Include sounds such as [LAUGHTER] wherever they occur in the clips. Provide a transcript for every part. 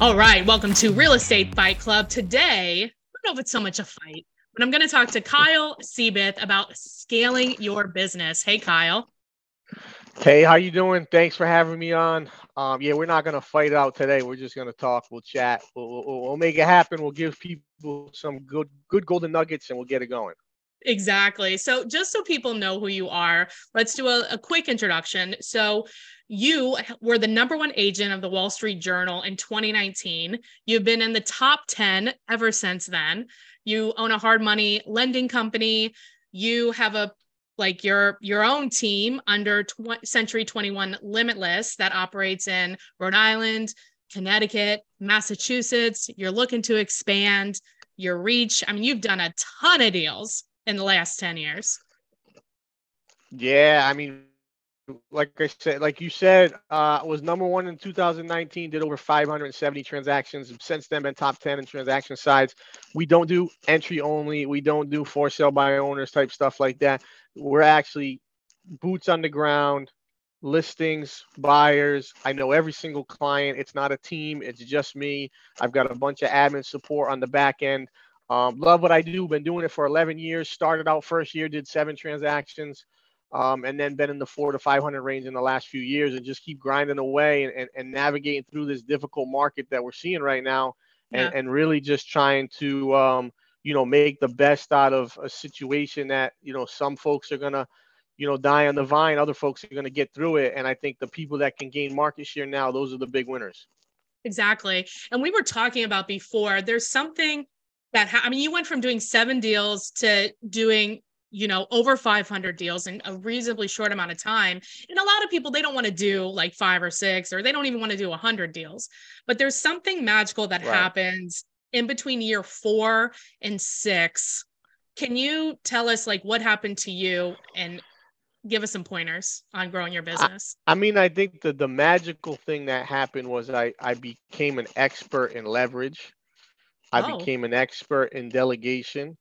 All right, welcome to Real Estate Fight Club. Today, I don't know if it's so much a fight, but I'm going to talk to Kyle Seyboth about scaling your business. Hey, Kyle. Hey, how you doing? Thanks for having me on. Um, yeah, we're not going to fight out today. We're just going to talk. We'll chat. We'll, we'll, we'll make it happen. We'll give people some good, good golden nuggets, and we'll get it going. Exactly. So, just so people know who you are, let's do a, a quick introduction. So, you were the number one agent of the Wall Street Journal in 2019. You've been in the top 10 ever since then. You own a hard money lending company. You have a like your your own team under tw- Century 21 Limitless that operates in Rhode Island, Connecticut, Massachusetts. You're looking to expand your reach. I mean, you've done a ton of deals in the last 10 years. Yeah, I mean, like I said, like you said, uh, was number one in 2019. Did over 570 transactions. Since then, been top 10 in transaction size. We don't do entry only. We don't do for sale by owners type stuff like that. We're actually boots on the ground, listings, buyers. I know every single client. It's not a team. It's just me. I've got a bunch of admin support on the back end. Um, love what I do. Been doing it for 11 years. Started out first year, did seven transactions um, and then been in the four to 500 range in the last few years and just keep grinding away and, and, and navigating through this difficult market that we're seeing right now and, yeah. and really just trying to, um, you know, make the best out of a situation that, you know, some folks are going to, you know, die on the vine. Other folks are going to get through it. And I think the people that can gain market share now, those are the big winners. Exactly. And we were talking about before, there's something that, ha- I mean, you went from doing seven deals to doing you know over 500 deals in a reasonably short amount of time. And a lot of people they don't want to do like five or six or they don't even want to do 100 deals. But there's something magical that right. happens in between year four and six. Can you tell us like what happened to you and give us some pointers on growing your business? I, I mean i think the the magical thing that happened was i i became an expert in leverage i oh. became an expert in delegation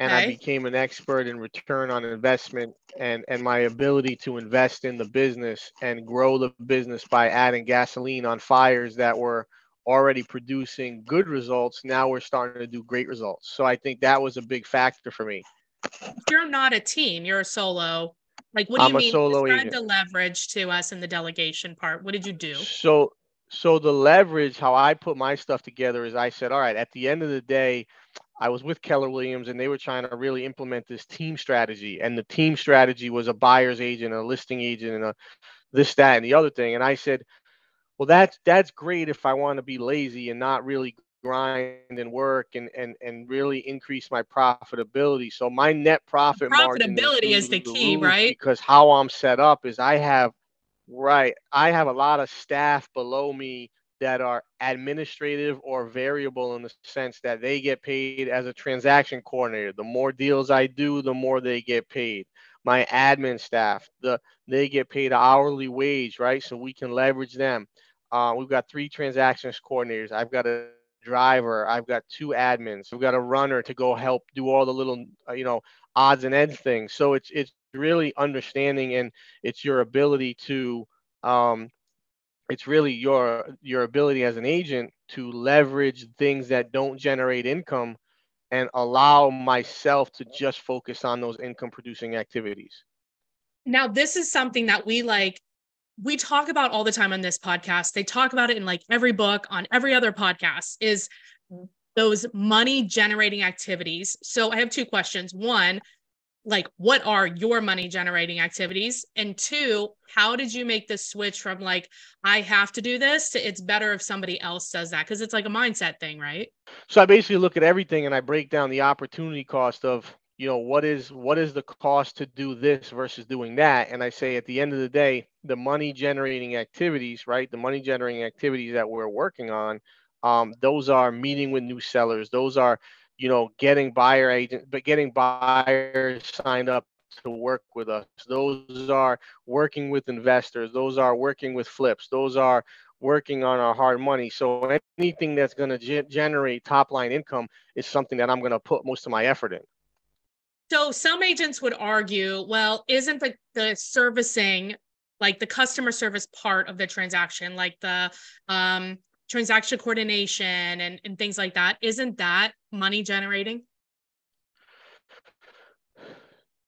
and okay. I became an expert in return on investment and and my ability to invest in the business and grow the business by adding gasoline on fires that were already producing good results. Now we're starting to do great results. So i think that was a big factor for me. You're not a team. You're a solo. Like what do I'm you mean? solo Describe agent. the leverage to us in the delegation part. What did you do? So so the leverage how i put my stuff together is i said all right at the end of the day I was with Keller Williams and they were trying to really implement this team strategy. And the team strategy was a buyer's agent, a listing agent, and a this, that, and the other thing. And I said, well, that's that's great if I want to be lazy and not really grind and work and and and really increase my profitability. So my net profit profitability is, is the key, right? Because how I'm set up is I have right, I have a lot of staff below me that are administrative or variable in the sense that they get paid as a transaction coordinator. The more deals I do, the more they get paid. My admin staff, the they get paid hourly wage, right? So we can leverage them. Uh, we've got three transactions coordinators. I've got a driver. I've got two admins. We've got a runner to go help do all the little, uh, you know, odds and ends things. So it's it's really understanding and it's your ability to um, it's really your your ability as an agent to leverage things that don't generate income and allow myself to just focus on those income producing activities. Now this is something that we like we talk about all the time on this podcast. They talk about it in like every book on every other podcast is those money generating activities. So i have two questions. One like what are your money generating activities? And two how did you make the switch from like i have to do this to it's better if somebody else does that? Because it's like a mindset thing right? So i basically look at everything and i break down the opportunity cost of you know what is what is the cost to do this versus doing that? And i say at the end of the day the money generating activities right? The money generating activities that we're working on um, those are meeting with new sellers. Those are you know, getting buyer agent, but getting buyers signed up to work with us. Those are working with investors. Those are working with flips. Those are working on our hard money. So anything that's going to ge- generate top line income is something that I'm going to put most of my effort in. So some agents would argue, well, isn't the, the servicing like the customer service part of the transaction, like the um, transaction coordination and, and things like that, isn't that money generating?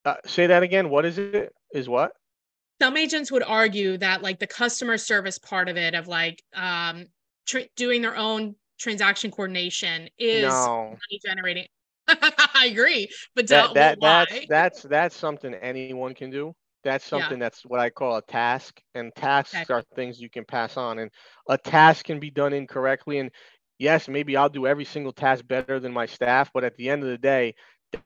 Uh, say that again. What is it? Is what? Some agents would argue that like the customer service part of it, of like um, tr- doing their own transaction coordination, is no. money generating. [LAUGHS] I agree, but that, that that's that's that's something anyone can do. That's something yeah. that's what I call a task, and tasks okay. are things you can pass on. And a task can be done incorrectly. And yes, maybe I'll do every single task better than my staff, but at the end of the day,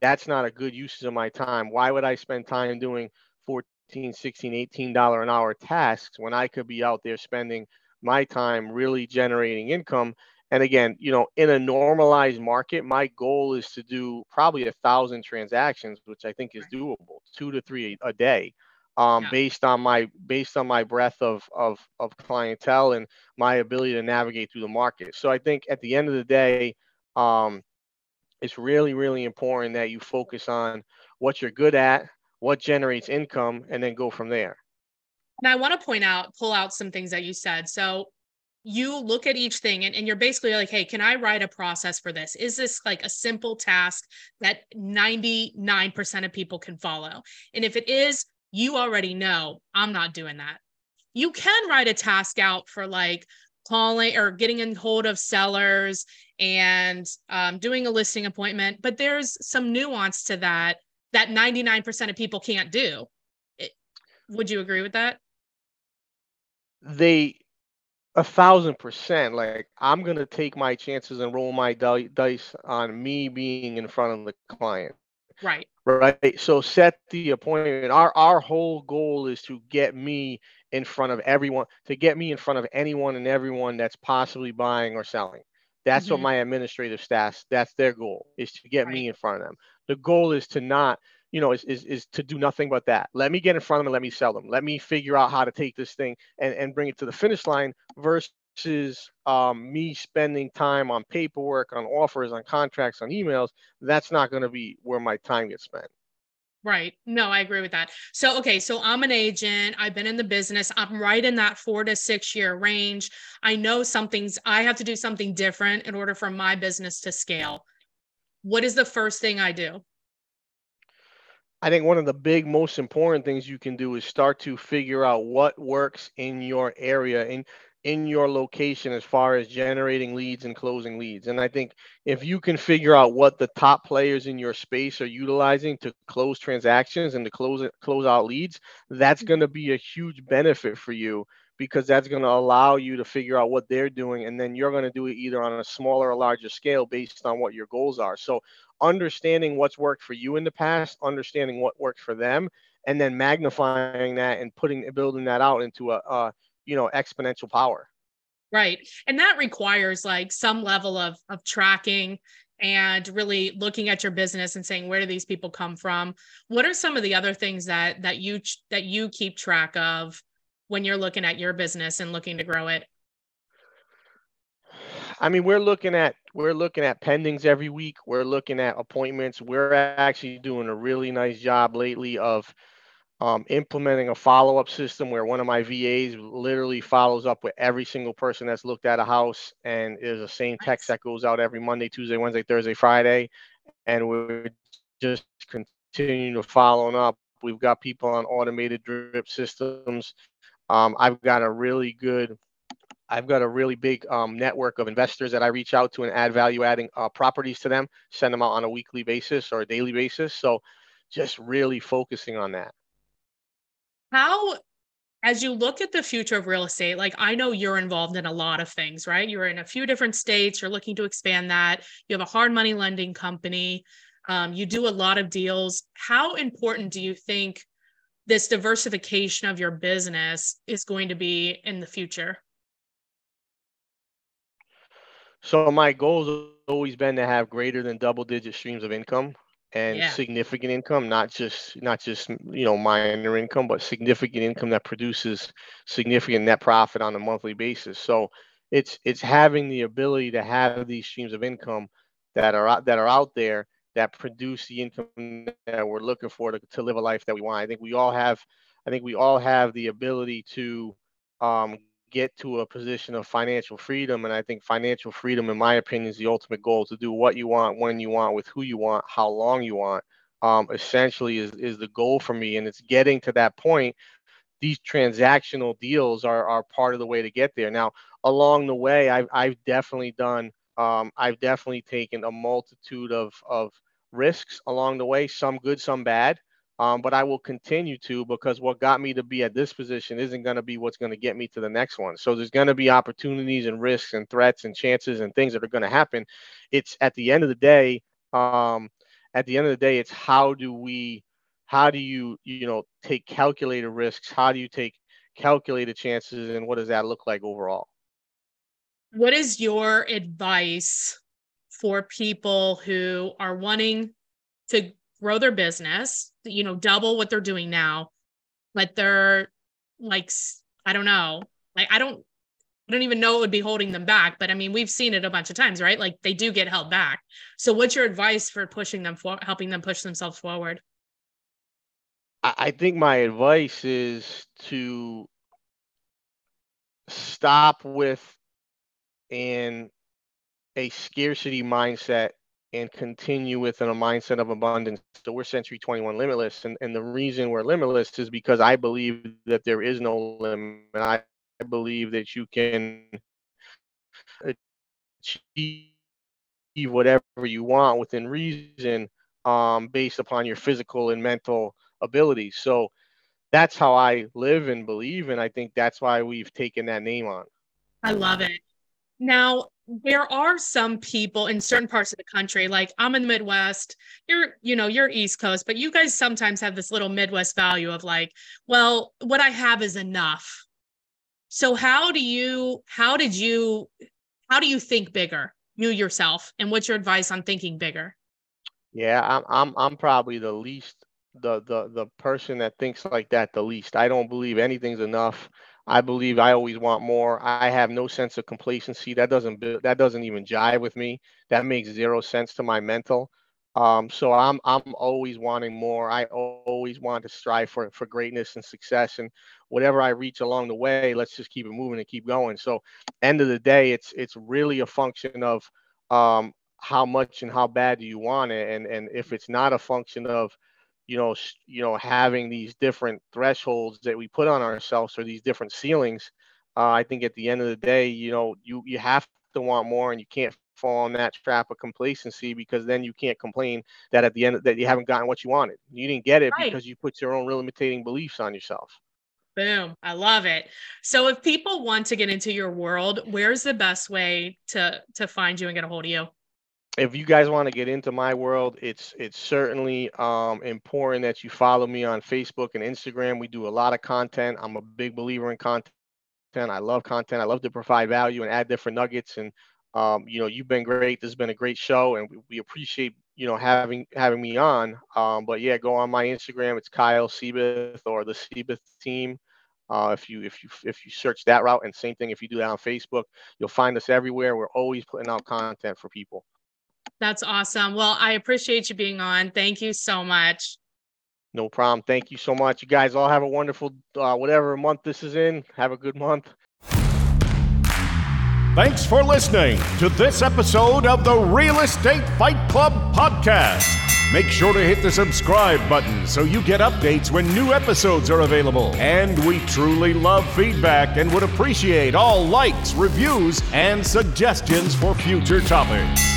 that's not a good use of my time. Why would I spend time doing 14, 16, 18 dollar an hour tasks when I could be out there spending my time really generating income? And again, you know, in a normalized market, my goal is to do probably a thousand transactions, which I think is doable, two to three a day, um, yeah. based on my based on my breadth of, of of clientele and my ability to navigate through the market. So I think at the end of the day, um, it's really, really important that you focus on what you're good at, what generates income, and then go from there. And I want to point out, pull out some things that you said. So you look at each thing and, and you're basically like, hey, can I write a process for this? Is this like a simple task that 99% of people can follow? And if it is, you already know I'm not doing that. You can write a task out for like calling or getting in hold of sellers and um, doing a listing appointment but there's some nuance to that that 99% of people can't do it, would you agree with that they a thousand percent like i'm going to take my chances and roll my dice on me being in front of the client right right so set the appointment our our whole goal is to get me in front of everyone to get me in front of anyone and everyone that's possibly buying or selling that's mm-hmm. what my administrative staff, that's their goal is to get right. me in front of them. The goal is to not, you know, is, is, is to do nothing but that. Let me get in front of them and let me sell them. Let me figure out how to take this thing and, and bring it to the finish line versus um, me spending time on paperwork, on offers, on contracts, on emails. That's not going to be where my time gets spent. Right. No, I agree with that. So, okay. So I'm an agent. I've been in the business. I'm right in that four to six year range. I know something's, I have to do something different in order for my business to scale. What is the first thing I do? I think one of the big, most important things you can do is start to figure out what works in your area. And in your location as far as generating leads and closing leads. And I think if you can figure out what the top players in your space are utilizing to close transactions and to close close out leads, that's mm-hmm. going to be a huge benefit for you because that's going to allow you to figure out what they're doing and then you're going to do it either on a smaller or larger scale based on what your goals are. So understanding what's worked for you in the past, understanding what works for them and then magnifying that and putting building that out into a, a you know exponential power. Right. And that requires like some level of of tracking and really looking at your business and saying where do these people come from? What are some of the other things that that you that you keep track of when you're looking at your business and looking to grow it I mean, we're looking at we're looking at pendings every week. We're looking at appointments. We're actually doing a really nice job lately of um, implementing a follow-up system where one of my VAs literally follows up with every single person that's looked at a house, and there's a same text that goes out every Monday, Tuesday, Wednesday, Thursday, Friday, and we're just continuing to follow up. We've got people on automated drip systems. Um, I've got a really good, I've got a really big um, network of investors that I reach out to and add value-adding uh, properties to them, send them out on a weekly basis or a daily basis. So, just really focusing on that how as you look at the future of real estate, like I know you're involved in a lot of things, right? You're in a few different states, you're looking to expand that. You have a hard money lending company, um, you do a lot of deals. How important do you think this diversification of your business is going to be in the future? So my goal has always been to have greater than double digit streams of income and Yeah. significant income, not just not just you know minor income, but significant income that produces significant net profit on a monthly basis. So it's it's having the ability to have these streams of income that are out that are out there that produce the income that we're looking for to, to live a life that we want. I think we all have I think we all have the ability to um, get to a position of financial freedom. And I think financial freedom, in my opinion, is the ultimate goal to do what you want, when you want, with who you want, how long you want. Um, essentially, is is the goal for me, and it's getting to that point. These transactional deals are are part of the way to get there. Now, along the way, I've I've definitely done. Um, I've definitely taken a multitude of of risks along the way, some good, some bad. Um, but I will continue to because what got me to be at this position isn't going to be what's going to get me to the next one. So there's going to be opportunities and risks and threats and chances and things that are going to happen. It's at the end of the day, um, at the end of the day, it's how do we, how do you, you know, take calculated risks? How do you take calculated chances? And what does that look like overall? What is your advice for people who are wanting to grow their business, you know, double what they're doing now, but they're like, I don't know, like, I don't, I don't even know it would be holding them back, but I mean, we've seen it a bunch of times, right? Like they do get held back. So what's your advice for pushing them for helping them push themselves forward? I think my advice is to stop with an a scarcity mindset and continue within a mindset of abundance. So we're Century 21 limitless. And, and the reason we're limitless is because I believe that there is no limit. I believe that you can achieve whatever you want within reason um, based upon your physical and mental abilities. So that's how I live and believe. And I think that's why we've taken that name on. I love it. Now, there are some people in certain parts of the country, like I'm in the Midwest, you're, you know, you're East Coast, but you guys sometimes have this little Midwest value of like, well, what I have is enough. So how do you, how did you, how do you think bigger, you yourself? And what's your advice on thinking bigger? Yeah, I'm I'm I'm probably the least the the the person that thinks like that the least. I don't believe anything's enough. I believe I always want more. I have no sense of complacency. That doesn't that doesn't even jive with me. That makes zero sense to my mental. Um, so I'm I'm always wanting more. I always want to strive for for greatness and success, and whatever I reach along the way, let's just keep it moving and keep going. So, end of the day, it's it's really a function of um, how much and how bad do you want it, and and if it's not a function of you know, you know, having these different thresholds that we put on ourselves or these different ceilings, uh, I think at the end of the day, you know, you you have to want more, and you can't fall in that trap of complacency because then you can't complain that at the end that you haven't gotten what you wanted. You didn't get it right. because you put your own limiting beliefs on yourself. Boom. I love it. So if people want to get into your world, where's the best way to to find you and get a hold of you? If you guys want to get into my world, it's it's certainly um, important that you follow me on Facebook and Instagram. We do a lot of content. I'm a big believer in content. I love content. I love to provide value and add different nuggets. And um, you know, you've been great. This has been a great show, and we, we appreciate you know having having me on. Um, but yeah, go on my Instagram. It's Kyle Seyboth or the Seyboth Team. Uh, if you if you if you search that route, and same thing if you do that on Facebook, you'll find us everywhere. We're always putting out content for people. That's awesome. Well, I appreciate you being on. Thank you so much. No problem. Thank you so much. You guys all have a wonderful, uh, whatever month this is in. Have a good month. Thanks for listening to this episode of the Real Estate Fight Club podcast. Make sure to hit the subscribe button so you get updates when new episodes are available. And we truly love feedback and would appreciate all likes, reviews, and suggestions for future topics.